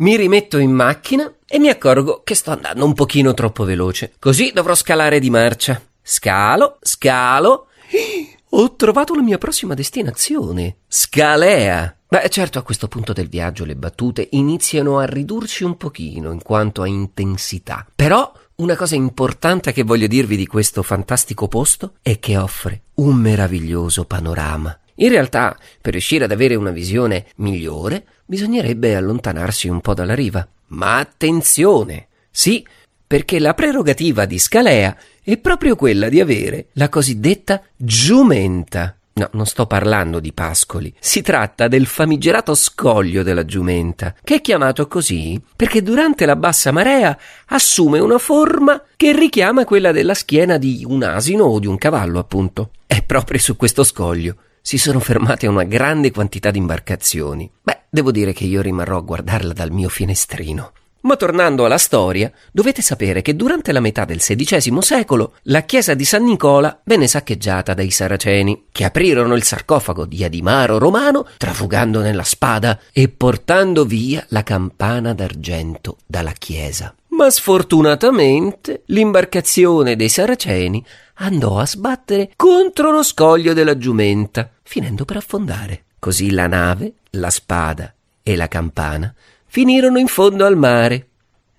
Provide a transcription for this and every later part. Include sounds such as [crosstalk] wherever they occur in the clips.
Mi rimetto in macchina e mi accorgo che sto andando un pochino troppo veloce. Così dovrò scalare di marcia. Scalo, scalo. [gasps] Ho trovato la mia prossima destinazione. Scalea. Beh, certo, a questo punto del viaggio le battute iniziano a ridursi un pochino in quanto a intensità. Però una cosa importante che voglio dirvi di questo fantastico posto è che offre un meraviglioso panorama. In realtà, per riuscire ad avere una visione migliore, bisognerebbe allontanarsi un po' dalla riva. Ma attenzione! Sì, perché la prerogativa di Scalea è proprio quella di avere la cosiddetta giumenta. No, non sto parlando di pascoli. Si tratta del famigerato scoglio della giumenta, che è chiamato così perché durante la bassa marea assume una forma che richiama quella della schiena di un asino o di un cavallo, appunto. È proprio su questo scoglio si sono fermate una grande quantità di imbarcazioni. Beh, devo dire che io rimarrò a guardarla dal mio finestrino. Ma tornando alla storia, dovete sapere che durante la metà del XVI secolo la chiesa di San Nicola venne saccheggiata dai saraceni, che aprirono il sarcofago di Adimaro Romano, trafugando nella spada e portando via la campana d'argento dalla chiesa. Ma sfortunatamente l'imbarcazione dei saraceni andò a sbattere contro lo scoglio della giumenta, finendo per affondare. Così la nave, la spada e la campana finirono in fondo al mare.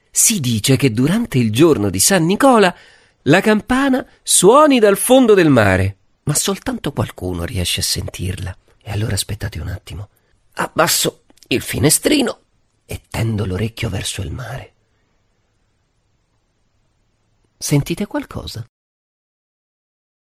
Si dice che durante il giorno di San Nicola la campana suoni dal fondo del mare, ma soltanto qualcuno riesce a sentirla. E allora aspettate un attimo. Abbasso il finestrino e tendo l'orecchio verso il mare. Sentite qualcosa?